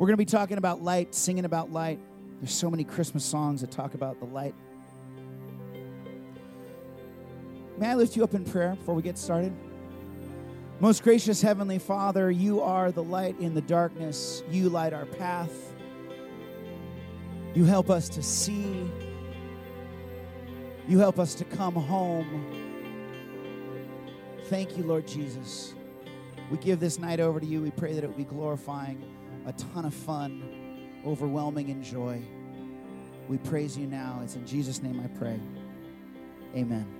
We're going to be talking about light, singing about light. There's so many Christmas songs that talk about the light. May I lift you up in prayer before we get started? Most gracious Heavenly Father, you are the light in the darkness. You light our path. You help us to see. You help us to come home. Thank you, Lord Jesus. We give this night over to you. We pray that it will be glorifying, a ton of fun, overwhelming in joy. We praise you now. It's in Jesus' name I pray. Amen.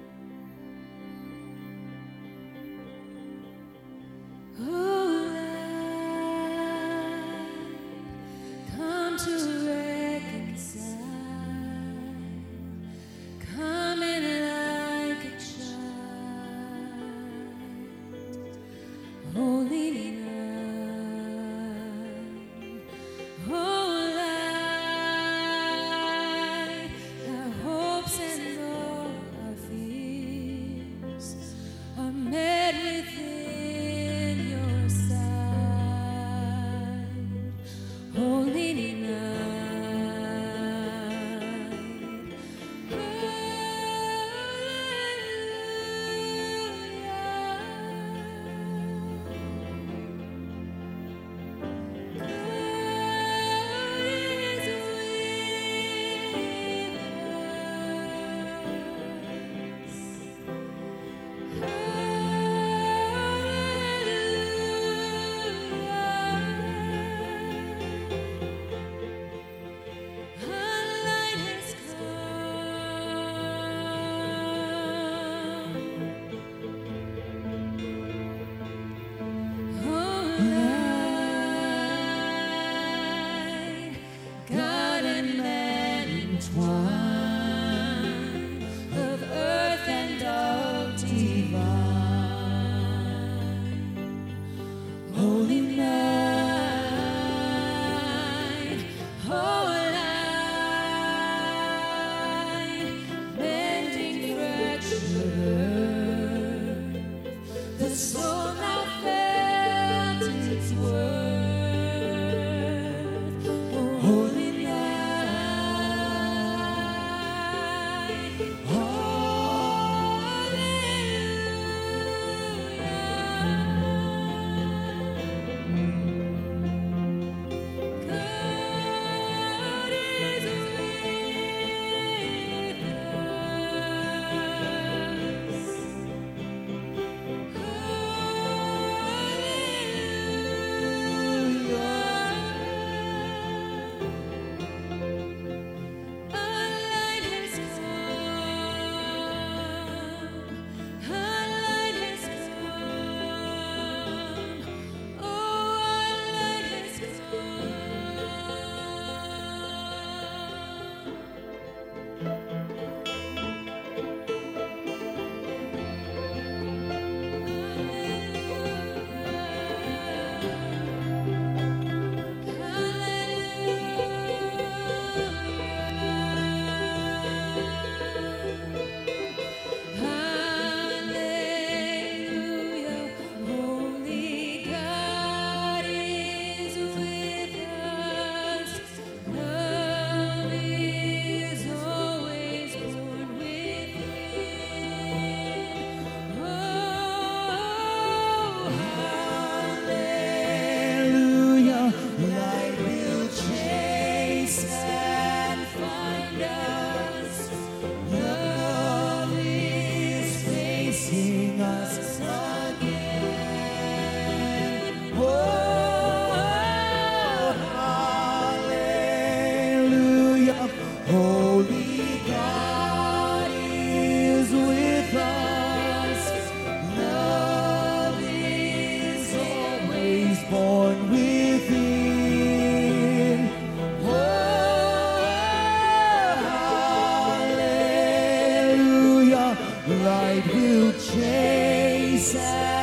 who chases.